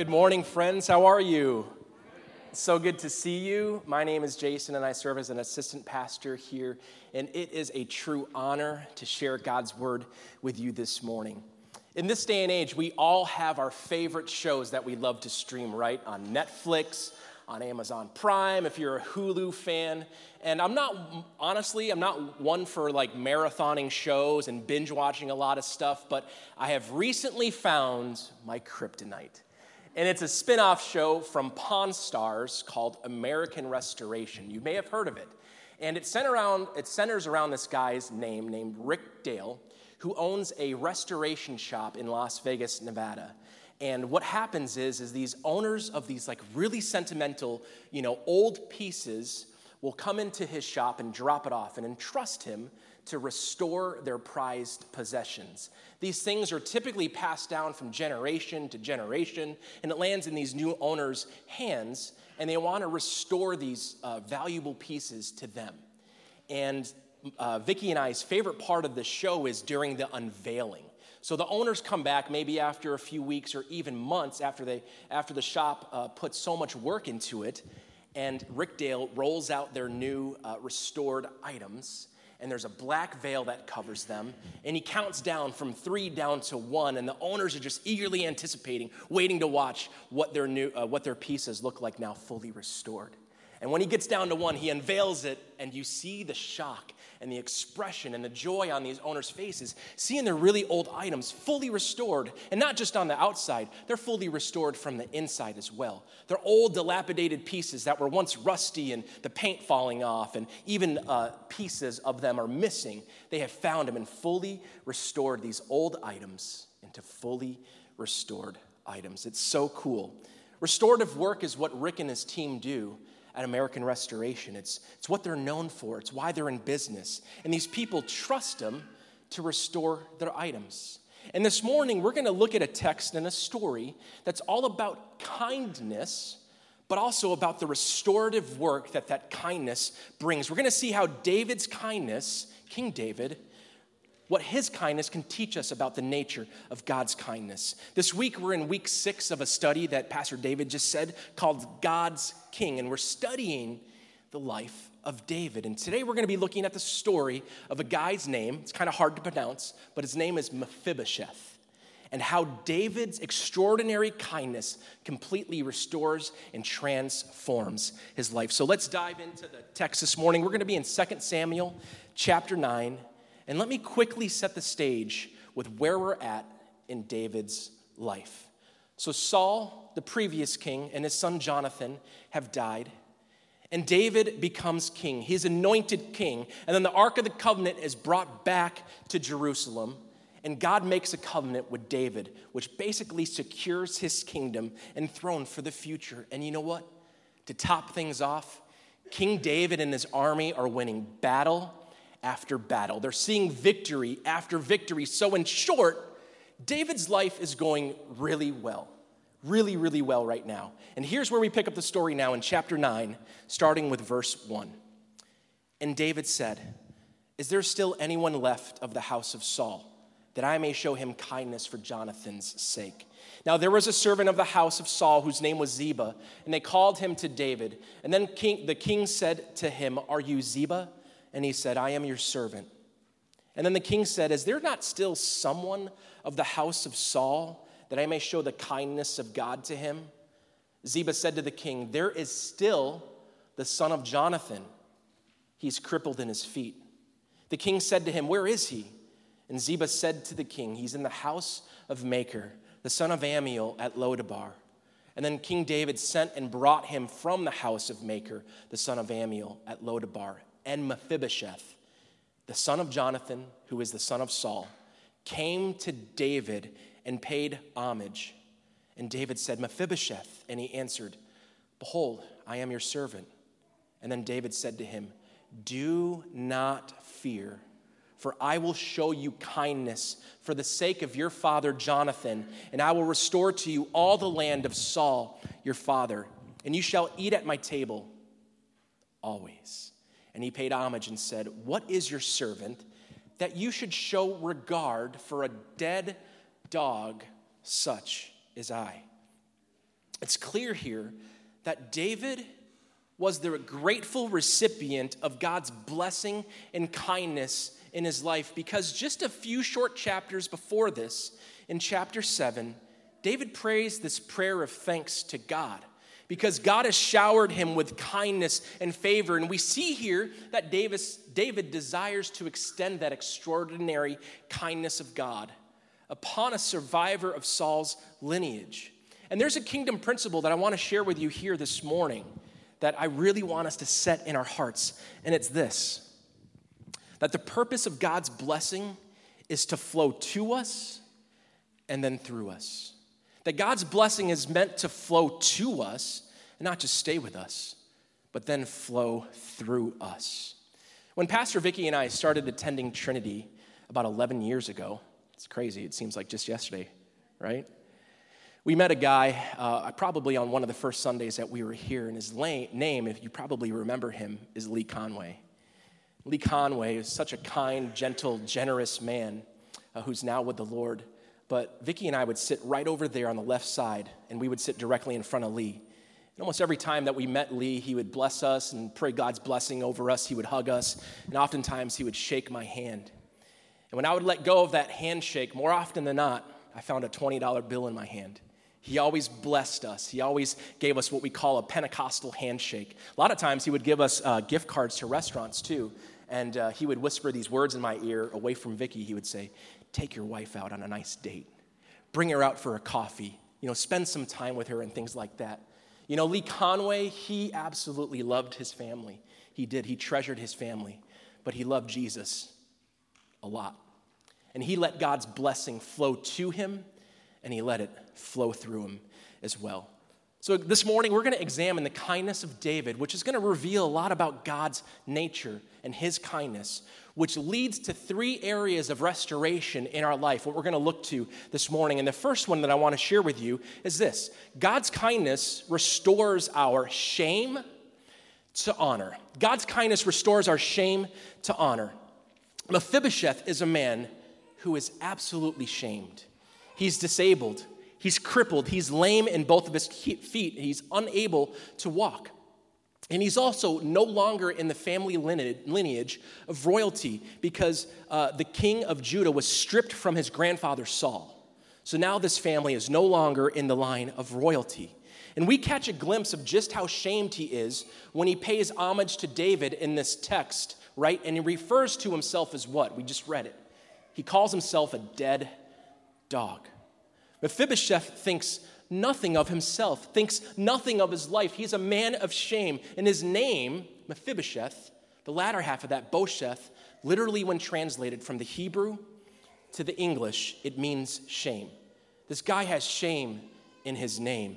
Good morning, friends. How are you? So good to see you. My name is Jason, and I serve as an assistant pastor here. And it is a true honor to share God's word with you this morning. In this day and age, we all have our favorite shows that we love to stream, right? On Netflix, on Amazon Prime, if you're a Hulu fan. And I'm not, honestly, I'm not one for like marathoning shows and binge watching a lot of stuff, but I have recently found my kryptonite. And it's a spin off show from Pawn Stars called American Restoration. You may have heard of it. And it, around, it centers around this guy's name, named Rick Dale, who owns a restoration shop in Las Vegas, Nevada. And what happens is, is these owners of these like really sentimental, you know, old pieces will come into his shop and drop it off and entrust him to restore their prized possessions. These things are typically passed down from generation to generation, and it lands in these new owners' hands, and they want to restore these uh, valuable pieces to them. And uh, Vicki and I's favorite part of the show is during the unveiling. So the owners come back maybe after a few weeks or even months after, they, after the shop uh, puts so much work into it, and Rick Dale rolls out their new uh, restored items and there's a black veil that covers them. And he counts down from three down to one, and the owners are just eagerly anticipating, waiting to watch what their, new, uh, what their pieces look like now fully restored. And when he gets down to one, he unveils it, and you see the shock and the expression and the joy on these owners' faces, seeing their really old items fully restored. And not just on the outside, they're fully restored from the inside as well. They're old, dilapidated pieces that were once rusty and the paint falling off, and even uh, pieces of them are missing. They have found them and fully restored these old items into fully restored items. It's so cool. Restorative work is what Rick and his team do at American Restoration. It's, it's what they're known for, it's why they're in business. And these people trust them to restore their items. And this morning, we're going to look at a text and a story that's all about kindness, but also about the restorative work that that kindness brings. We're going to see how David's kindness, King David, what his kindness can teach us about the nature of God's kindness. This week, we're in week six of a study that Pastor David just said called God's King, and we're studying the life of David. And today, we're going to be looking at the story of a guy's name. It's kind of hard to pronounce, but his name is Mephibosheth. And how David's extraordinary kindness completely restores and transforms his life. So let's dive into the text this morning. We're going to be in 2 Samuel chapter 9, and let me quickly set the stage with where we're at in David's life. So, Saul, the previous king, and his son Jonathan have died. And David becomes king. He's anointed king. And then the Ark of the Covenant is brought back to Jerusalem. And God makes a covenant with David, which basically secures his kingdom and throne for the future. And you know what? To top things off, King David and his army are winning battle after battle. They're seeing victory after victory. So, in short, David's life is going really well. Really, really well right now. And here's where we pick up the story now in chapter 9, starting with verse 1. And David said, Is there still anyone left of the house of Saul, that I may show him kindness for Jonathan's sake? Now there was a servant of the house of Saul whose name was Ziba, and they called him to David. And then king, the king said to him, Are you Ziba? And he said, I am your servant. And then the king said, Is there not still someone of the house of Saul that I may show the kindness of God to him? Ziba said to the king, There is still the son of Jonathan. He's crippled in his feet. The king said to him, Where is he? And Ziba said to the king, He's in the house of Machir, the son of Ammiel at Lodabar. And then King David sent and brought him from the house of Machir, the son of Ammiel at Lodabar and Mephibosheth, the son of Jonathan, who is the son of Saul, came to David and paid homage. And David said, Mephibosheth. And he answered, Behold, I am your servant. And then David said to him, Do not fear, for I will show you kindness for the sake of your father Jonathan, and I will restore to you all the land of Saul, your father, and you shall eat at my table always. And he paid homage and said, What is your servant that you should show regard for a dead dog such as I? it's clear here that David was the grateful recipient of God's blessing and kindness in his life because just a few short chapters before this, in chapter 7, David prays this prayer of thanks to God because God has showered him with kindness and favor. And we see here that Davis, David desires to extend that extraordinary kindness of God upon a survivor of Saul's lineage. And there's a kingdom principle that I want to share with you here this morning that I really want us to set in our hearts, and it's this that the purpose of God's blessing is to flow to us and then through us. That God's blessing is meant to flow to us and not just stay with us, but then flow through us. When Pastor Vicky and I started attending Trinity about 11 years ago, it's crazy, it seems like just yesterday, right? We met a guy uh, probably on one of the first Sundays that we were here, and his name, if you probably remember him, is Lee Conway. Lee Conway is such a kind, gentle, generous man uh, who's now with the Lord. But Vicki and I would sit right over there on the left side, and we would sit directly in front of Lee. And almost every time that we met Lee, he would bless us and pray God's blessing over us. He would hug us, and oftentimes he would shake my hand. And when I would let go of that handshake, more often than not, I found a $20 bill in my hand. He always blessed us. He always gave us what we call a Pentecostal handshake. A lot of times, he would give us uh, gift cards to restaurants too. And uh, he would whisper these words in my ear away from Vicky. He would say, Take your wife out on a nice date, bring her out for a coffee, you know, spend some time with her and things like that. You know, Lee Conway, he absolutely loved his family. He did. He treasured his family, but he loved Jesus a lot. And he let God's blessing flow to him and he let it flow through him as well. So, this morning, we're going to examine the kindness of David, which is going to reveal a lot about God's nature and his kindness, which leads to three areas of restoration in our life, what we're going to look to this morning. And the first one that I want to share with you is this God's kindness restores our shame to honor. God's kindness restores our shame to honor. Mephibosheth is a man who is absolutely shamed. He's disabled, he's crippled, he's lame in both of his feet, he's unable to walk. And he's also no longer in the family lineage of royalty because uh, the king of Judah was stripped from his grandfather Saul. So now this family is no longer in the line of royalty. And we catch a glimpse of just how shamed he is when he pays homage to David in this text, right? And he refers to himself as what? We just read it. He calls himself a dead dog. Mephibosheth thinks nothing of himself, thinks nothing of his life. He's a man of shame. And his name, Mephibosheth, the latter half of that, Bosheth, literally, when translated from the Hebrew to the English, it means shame. This guy has shame in his name.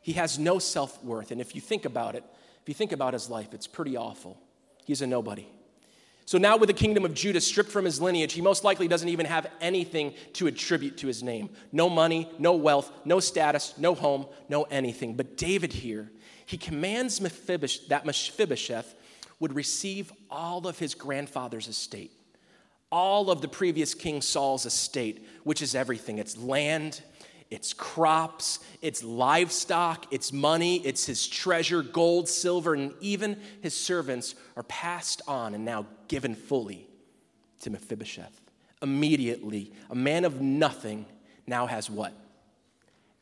He has no self worth. And if you think about it, if you think about his life, it's pretty awful. He's a nobody. So now, with the kingdom of Judah stripped from his lineage, he most likely doesn't even have anything to attribute to his name no money, no wealth, no status, no home, no anything. But David here, he commands Mephibosheth, that Mephibosheth would receive all of his grandfather's estate, all of the previous King Saul's estate, which is everything it's land, it's crops, it's livestock, it's money, it's his treasure, gold, silver, and even his servants are passed on and now given fully to Mephibosheth. Immediately, a man of nothing now has what?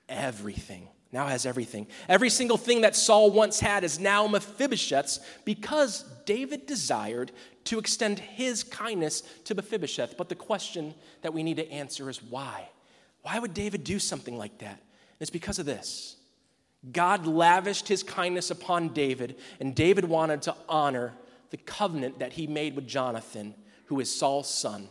Everything. Now has everything. Every single thing that Saul once had is now Mephibosheth's because David desired to extend his kindness to Mephibosheth. But the question that we need to answer is why? Why would David do something like that? It's because of this. God lavished his kindness upon David, and David wanted to honor the covenant that he made with Jonathan, who is Saul's son,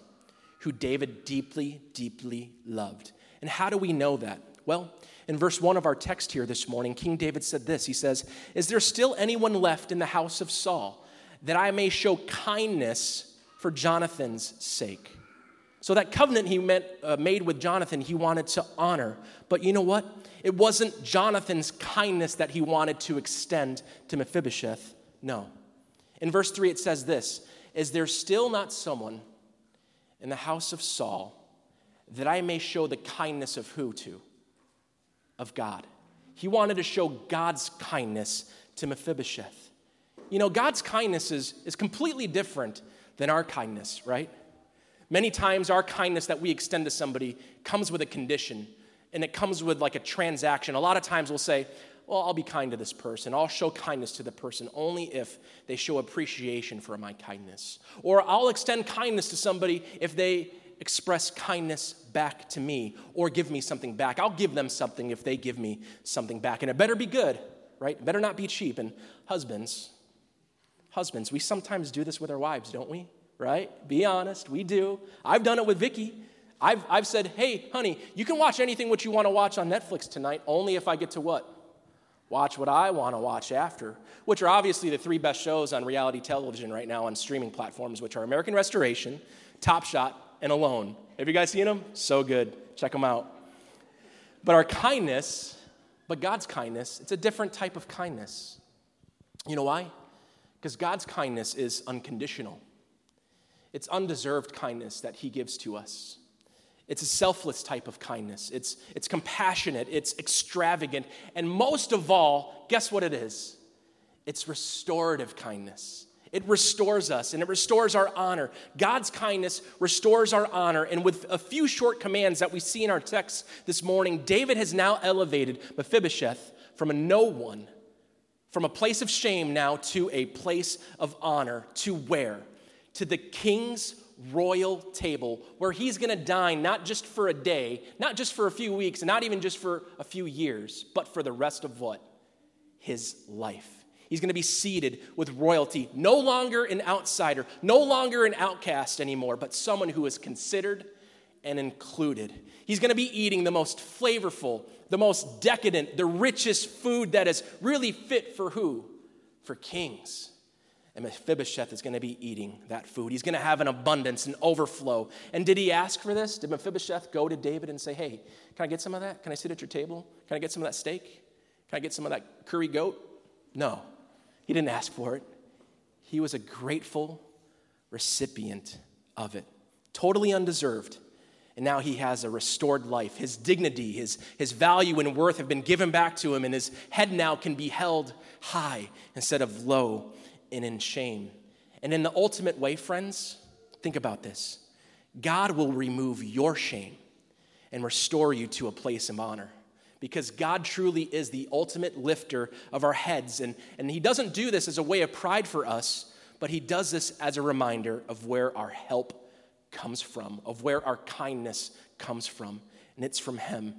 who David deeply, deeply loved. And how do we know that? Well, in verse 1 of our text here this morning, King David said this He says, Is there still anyone left in the house of Saul that I may show kindness for Jonathan's sake? So that covenant he uh, made with Jonathan, he wanted to honor. But you know what? It wasn't Jonathan's kindness that he wanted to extend to Mephibosheth. No. In verse 3, it says this Is there still not someone in the house of Saul that I may show the kindness of who to? Of God. he wanted to show God's kindness to Mephibosheth. You know, God's kindness is, is completely different than our kindness, right? Many times, our kindness that we extend to somebody comes with a condition and it comes with like a transaction. A lot of times, we'll say, Well, I'll be kind to this person. I'll show kindness to the person only if they show appreciation for my kindness. Or I'll extend kindness to somebody if they express kindness back to me or give me something back. I'll give them something if they give me something back. And it better be good, right? It better not be cheap. And husbands, husbands, we sometimes do this with our wives, don't we? Right? Be honest, we do. I've done it with Vicky. I've, I've said, hey, honey, you can watch anything what you want to watch on Netflix tonight, only if I get to what? Watch what I want to watch after, which are obviously the three best shows on reality television right now on streaming platforms, which are American Restoration, Top Shot, and Alone. Have you guys seen them? So good. Check them out. But our kindness, but God's kindness, it's a different type of kindness. You know why? Because God's kindness is unconditional. It's undeserved kindness that He gives to us. It's a selfless type of kindness. It's, it's compassionate. It's extravagant. And most of all, guess what it is? It's restorative kindness. It restores us and it restores our honor. God's kindness restores our honor. And with a few short commands that we see in our text this morning, David has now elevated Mephibosheth from a no one, from a place of shame now to a place of honor. To where? To the king's royal table where he's going to dine not just for a day, not just for a few weeks, not even just for a few years, but for the rest of what? His life. He's going to be seated with royalty, no longer an outsider, no longer an outcast anymore, but someone who is considered and included. He's going to be eating the most flavorful, the most decadent, the richest food that is really fit for who? For kings. And Mephibosheth is going to be eating that food. He's going to have an abundance, an overflow. And did he ask for this? Did Mephibosheth go to David and say, Hey, can I get some of that? Can I sit at your table? Can I get some of that steak? Can I get some of that curry goat? No. He didn't ask for it. He was a grateful recipient of it, totally undeserved. And now he has a restored life. His dignity, his, his value and worth have been given back to him, and his head now can be held high instead of low and in shame. And in the ultimate way, friends, think about this God will remove your shame and restore you to a place of honor because God truly is the ultimate lifter of our heads. And, and He doesn't do this as a way of pride for us, but He does this as a reminder of where our help comes from, of where our kindness comes from, and it's from Him.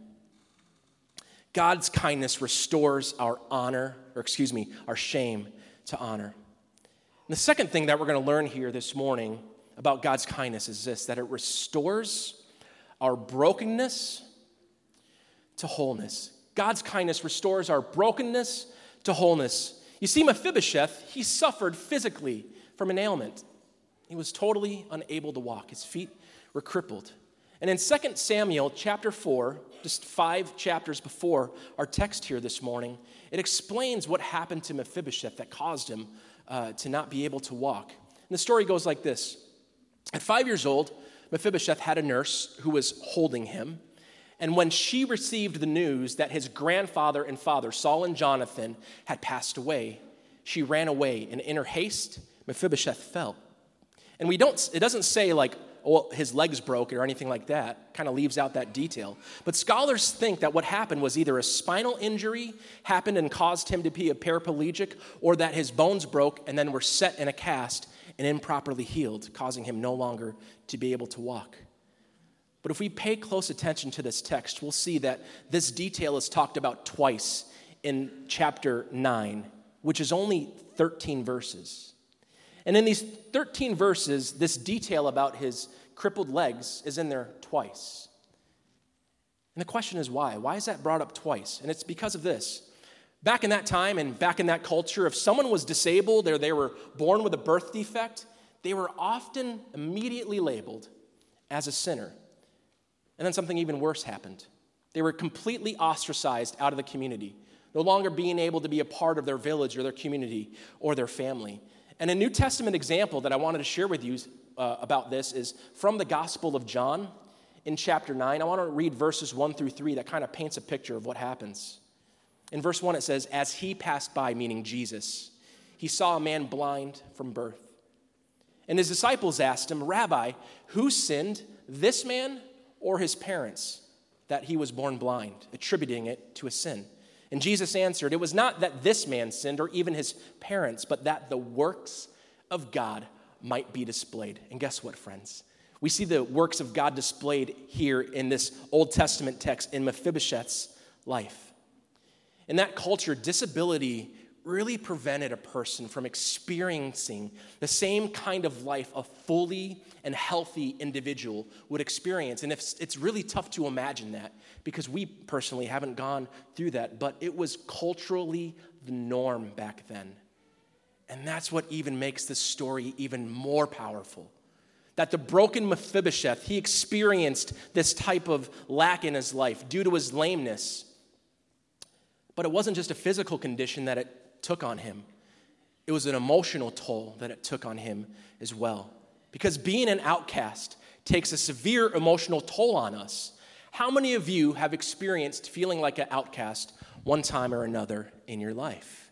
God's kindness restores our honor, or excuse me, our shame to honor. The second thing that we're going to learn here this morning about God's kindness is this that it restores our brokenness to wholeness. God's kindness restores our brokenness to wholeness. You see, Mephibosheth, he suffered physically from an ailment. He was totally unable to walk, his feet were crippled. And in 2 Samuel chapter 4, just five chapters before our text here this morning, it explains what happened to Mephibosheth that caused him uh, to not be able to walk. And the story goes like this At five years old, Mephibosheth had a nurse who was holding him. And when she received the news that his grandfather and father, Saul and Jonathan, had passed away, she ran away, and in her haste, Mephibosheth fell. And we don't, it doesn't say like, oh, his legs broke or anything like that, kind of leaves out that detail. But scholars think that what happened was either a spinal injury happened and caused him to be a paraplegic, or that his bones broke and then were set in a cast and improperly healed, causing him no longer to be able to walk. But if we pay close attention to this text, we'll see that this detail is talked about twice in chapter 9, which is only 13 verses. And in these 13 verses, this detail about his crippled legs is in there twice. And the question is why? Why is that brought up twice? And it's because of this. Back in that time and back in that culture, if someone was disabled or they were born with a birth defect, they were often immediately labeled as a sinner. And then something even worse happened. They were completely ostracized out of the community, no longer being able to be a part of their village or their community or their family. And a New Testament example that I wanted to share with you uh, about this is from the Gospel of John in chapter 9. I want to read verses 1 through 3 that kind of paints a picture of what happens. In verse 1, it says, As he passed by, meaning Jesus, he saw a man blind from birth. And his disciples asked him, Rabbi, who sinned, this man or his parents, that he was born blind, attributing it to a sin? And Jesus answered, It was not that this man sinned or even his parents, but that the works of God might be displayed. And guess what, friends? We see the works of God displayed here in this Old Testament text in Mephibosheth's life. In that culture, disability really prevented a person from experiencing the same kind of life a fully and healthy individual would experience. And it's, it's really tough to imagine that because we personally haven't gone through that, but it was culturally the norm back then. And that's what even makes this story even more powerful. That the broken Mephibosheth, he experienced this type of lack in his life due to his lameness. But it wasn't just a physical condition that it took on him, it was an emotional toll that it took on him as well. Because being an outcast takes a severe emotional toll on us. How many of you have experienced feeling like an outcast one time or another in your life?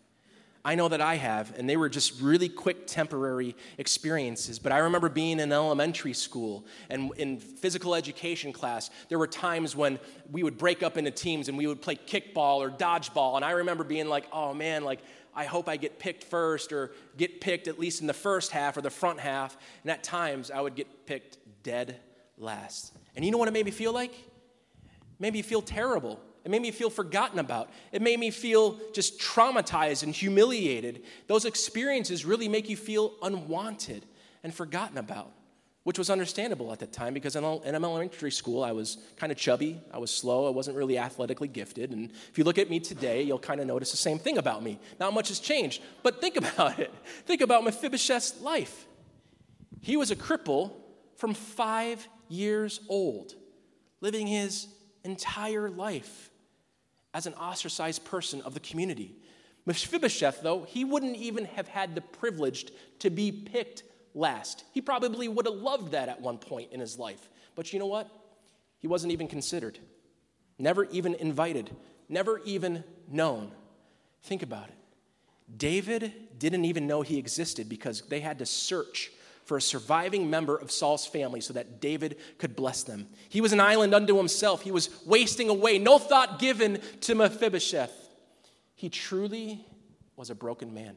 I know that I have, and they were just really quick, temporary experiences. But I remember being in elementary school and in physical education class, there were times when we would break up into teams and we would play kickball or dodgeball. And I remember being like, oh man, like, I hope I get picked first or get picked at least in the first half or the front half. And at times, I would get picked dead last. And you know what it made me feel like? It made me feel terrible. It made me feel forgotten about. It made me feel just traumatized and humiliated. Those experiences really make you feel unwanted and forgotten about, which was understandable at that time because in elementary school, I was kind of chubby, I was slow, I wasn't really athletically gifted. And if you look at me today, you'll kind of notice the same thing about me. Not much has changed, but think about it. Think about Mephibosheth's life. He was a cripple from five years old, living his entire life as an ostracized person of the community. Mephibosheth, though, he wouldn't even have had the privilege to be picked last. He probably would have loved that at one point in his life. But you know what? He wasn't even considered, never even invited, never even known. Think about it. David didn't even know he existed because they had to search for a surviving member of Saul's family so that David could bless them. He was an island unto himself. He was wasting away, no thought given to Mephibosheth. He truly was a broken man.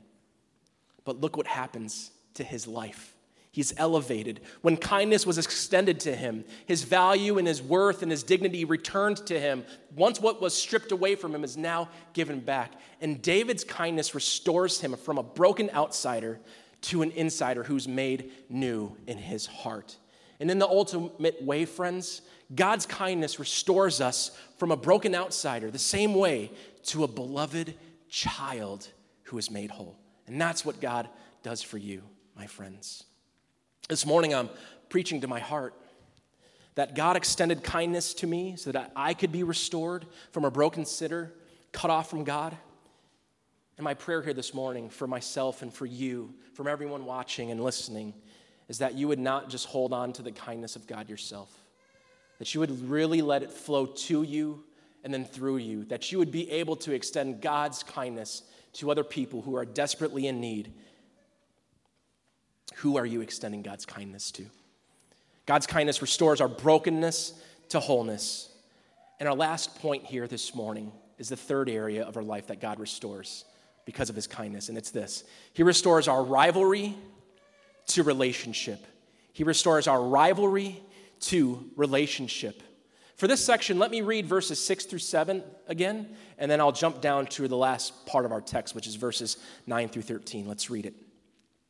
But look what happens to his life. He's elevated. When kindness was extended to him, his value and his worth and his dignity returned to him. Once what was stripped away from him is now given back. And David's kindness restores him from a broken outsider to an insider who's made new in his heart. And in the ultimate way, friends, God's kindness restores us from a broken outsider the same way to a beloved child who is made whole. And that's what God does for you, my friends. This morning, I'm preaching to my heart that God extended kindness to me so that I could be restored from a broken sitter, cut off from God. And my prayer here this morning for myself and for you, from everyone watching and listening, is that you would not just hold on to the kindness of God yourself, that you would really let it flow to you and then through you, that you would be able to extend God's kindness to other people who are desperately in need. Who are you extending God's kindness to? God's kindness restores our brokenness to wholeness. And our last point here this morning is the third area of our life that God restores because of his kindness, and it's this He restores our rivalry to relationship. He restores our rivalry to relationship. For this section, let me read verses 6 through 7 again, and then I'll jump down to the last part of our text, which is verses 9 through 13. Let's read it.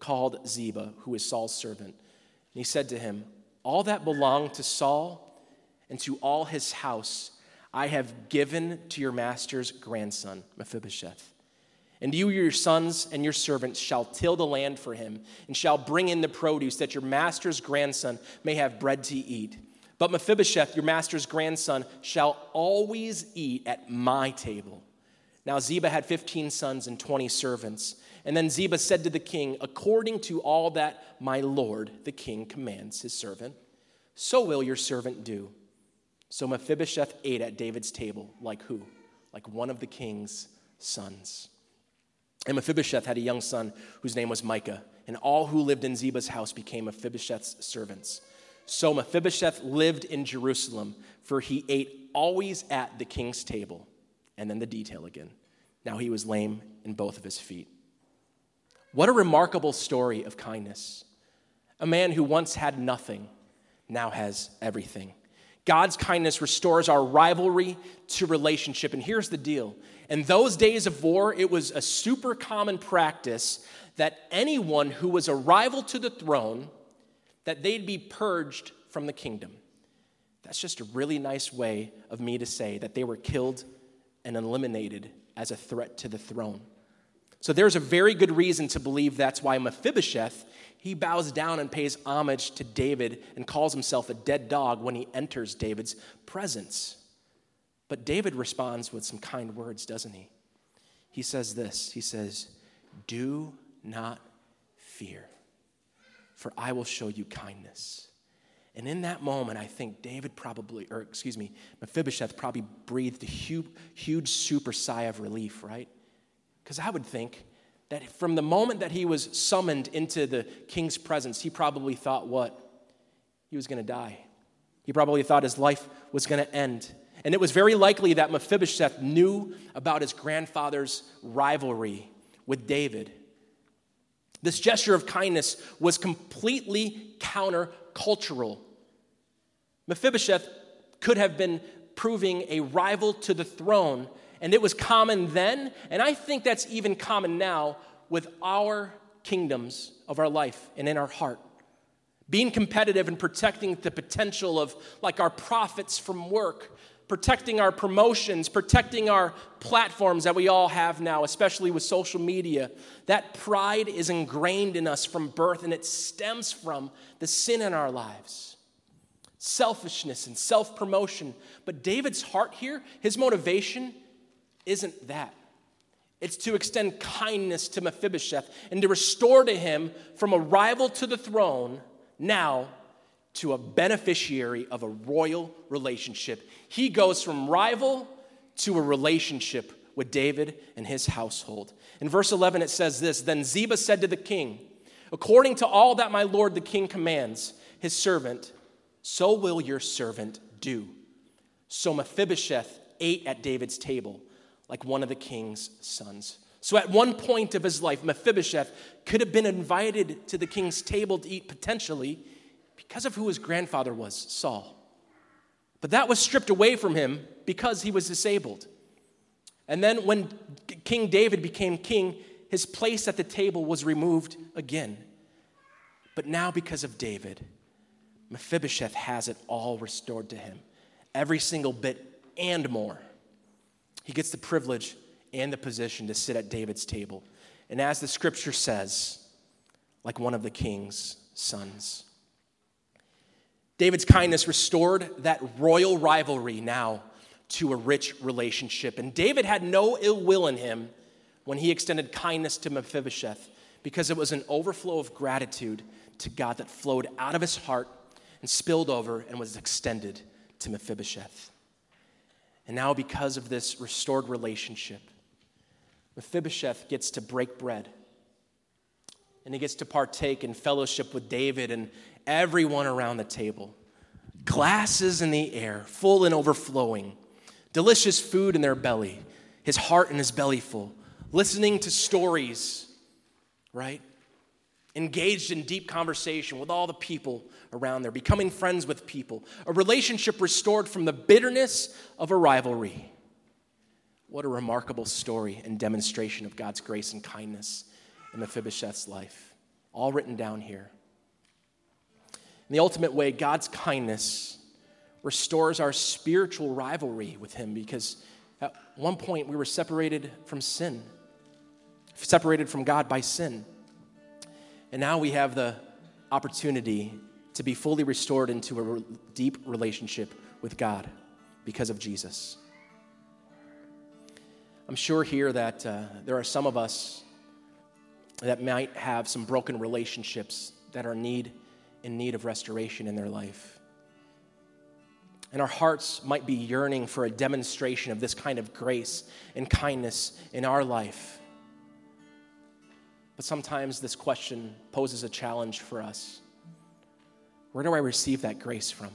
called Ziba, who is Saul's servant, and he said to him, All that belonged to Saul and to all his house I have given to your master's grandson, Mephibosheth. And you, your sons, and your servants shall till the land for him, and shall bring in the produce, that your master's grandson may have bread to eat. But Mephibosheth, your master's grandson, shall always eat at my table. Now Ziba had 15 sons and 20 servants. And then Ziba said to the king, According to all that my lord the king commands his servant, so will your servant do. So Mephibosheth ate at David's table, like who? Like one of the king's sons. And Mephibosheth had a young son whose name was Mica, and all who lived in Ziba's house became Mephibosheth's servants. So Mephibosheth lived in Jerusalem, for he ate always at the king's table. And then the detail again. Now he was lame in both of his feet. What a remarkable story of kindness. A man who once had nothing now has everything. God's kindness restores our rivalry to relationship. And here's the deal in those days of war, it was a super common practice that anyone who was a rival to the throne, that they'd be purged from the kingdom. That's just a really nice way of me to say that they were killed and eliminated as a threat to the throne. So there's a very good reason to believe that's why Mephibosheth, he bows down and pays homage to David and calls himself a dead dog when he enters David's presence. But David responds with some kind words, doesn't he? He says this He says, Do not fear, for I will show you kindness. And in that moment, I think David probably, or excuse me, Mephibosheth probably breathed a huge, huge super sigh of relief, right? Because I would think that from the moment that he was summoned into the king's presence, he probably thought what? He was going to die. He probably thought his life was going to end. And it was very likely that Mephibosheth knew about his grandfather's rivalry with David. This gesture of kindness was completely countercultural. Mephibosheth could have been proving a rival to the throne, and it was common then, and I think that's even common now with our kingdoms of our life and in our heart. Being competitive and protecting the potential of, like, our profits from work protecting our promotions, protecting our platforms that we all have now, especially with social media. That pride is ingrained in us from birth and it stems from the sin in our lives selfishness and self promotion. But David's heart here, his motivation isn't that. It's to extend kindness to Mephibosheth and to restore to him from a rival to the throne now to a beneficiary of a royal relationship. He goes from rival to a relationship with David and his household. In verse 11, it says this Then Ziba said to the king, According to all that my lord the king commands his servant, so will your servant do. So Mephibosheth ate at David's table like one of the king's sons. So at one point of his life, Mephibosheth could have been invited to the king's table to eat potentially because of who his grandfather was, Saul. But that was stripped away from him because he was disabled. And then when King David became king, his place at the table was removed again. But now, because of David, Mephibosheth has it all restored to him every single bit and more. He gets the privilege and the position to sit at David's table. And as the scripture says, like one of the king's sons. David's kindness restored that royal rivalry now to a rich relationship. And David had no ill will in him when he extended kindness to Mephibosheth because it was an overflow of gratitude to God that flowed out of his heart and spilled over and was extended to Mephibosheth. And now, because of this restored relationship, Mephibosheth gets to break bread and he gets to partake in fellowship with David and everyone around the table. Glasses in the air, full and overflowing, delicious food in their belly, his heart and his belly full, listening to stories, right? Engaged in deep conversation with all the people around there, becoming friends with people, a relationship restored from the bitterness of a rivalry. What a remarkable story and demonstration of God's grace and kindness in Mephibosheth's life. All written down here. In the ultimate way, God's kindness restores our spiritual rivalry with Him because at one point we were separated from sin. separated from God by sin. And now we have the opportunity to be fully restored into a deep relationship with God because of Jesus. I'm sure here that uh, there are some of us that might have some broken relationships that are need in need of restoration in their life. And our hearts might be yearning for a demonstration of this kind of grace and kindness in our life. But sometimes this question poses a challenge for us. Where do I receive that grace from?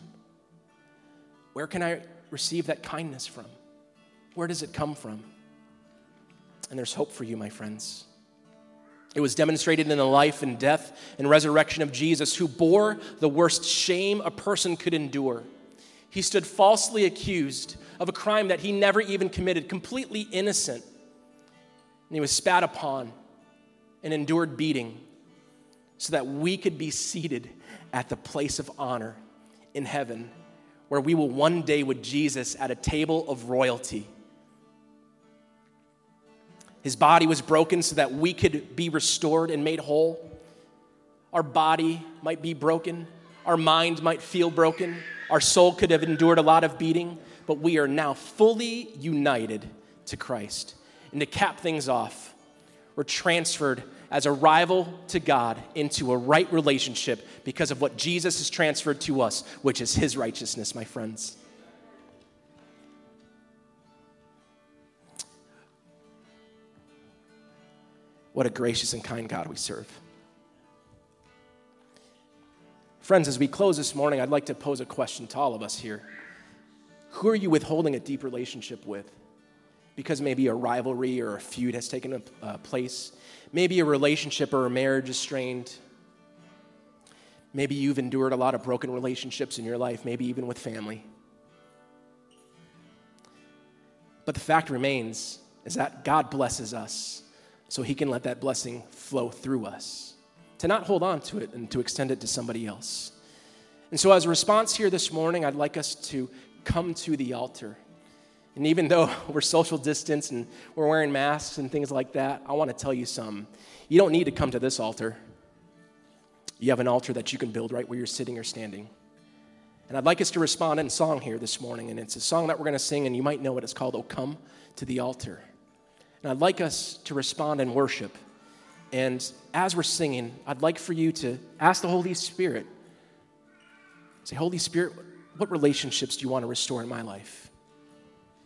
Where can I receive that kindness from? Where does it come from? And there's hope for you, my friends. It was demonstrated in the life and death and resurrection of Jesus, who bore the worst shame a person could endure. He stood falsely accused of a crime that he never even committed, completely innocent. And he was spat upon and endured beating so that we could be seated at the place of honor in heaven, where we will one day with Jesus at a table of royalty. His body was broken so that we could be restored and made whole. Our body might be broken, our mind might feel broken, our soul could have endured a lot of beating, but we are now fully united to Christ. And to cap things off, we're transferred as a rival to God into a right relationship because of what Jesus has transferred to us, which is his righteousness, my friends. What a gracious and kind God we serve. Friends, as we close this morning, I'd like to pose a question to all of us here. Who are you withholding a deep relationship with? Because maybe a rivalry or a feud has taken a, a place. Maybe a relationship or a marriage is strained. Maybe you've endured a lot of broken relationships in your life, maybe even with family. But the fact remains is that God blesses us so He can let that blessing flow through us, to not hold on to it and to extend it to somebody else. And so, as a response here this morning, I'd like us to come to the altar. And even though we're social distance and we're wearing masks and things like that, I want to tell you some. You don't need to come to this altar. You have an altar that you can build right where you're sitting or standing. And I'd like us to respond in song here this morning. And it's a song that we're going to sing, and you might know it. It's called Oh Come to the Altar. And I'd like us to respond in worship. And as we're singing, I'd like for you to ask the Holy Spirit say, Holy Spirit, what relationships do you want to restore in my life?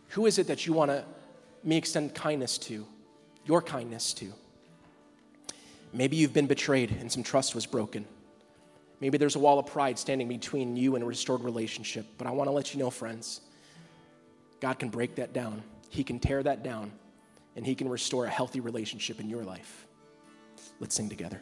Who is it that you want to me extend kindness to, your kindness to? Maybe you've been betrayed and some trust was broken. Maybe there's a wall of pride standing between you and a restored relationship. But I want to let you know, friends, God can break that down. He can tear that down and He can restore a healthy relationship in your life. Let's sing together.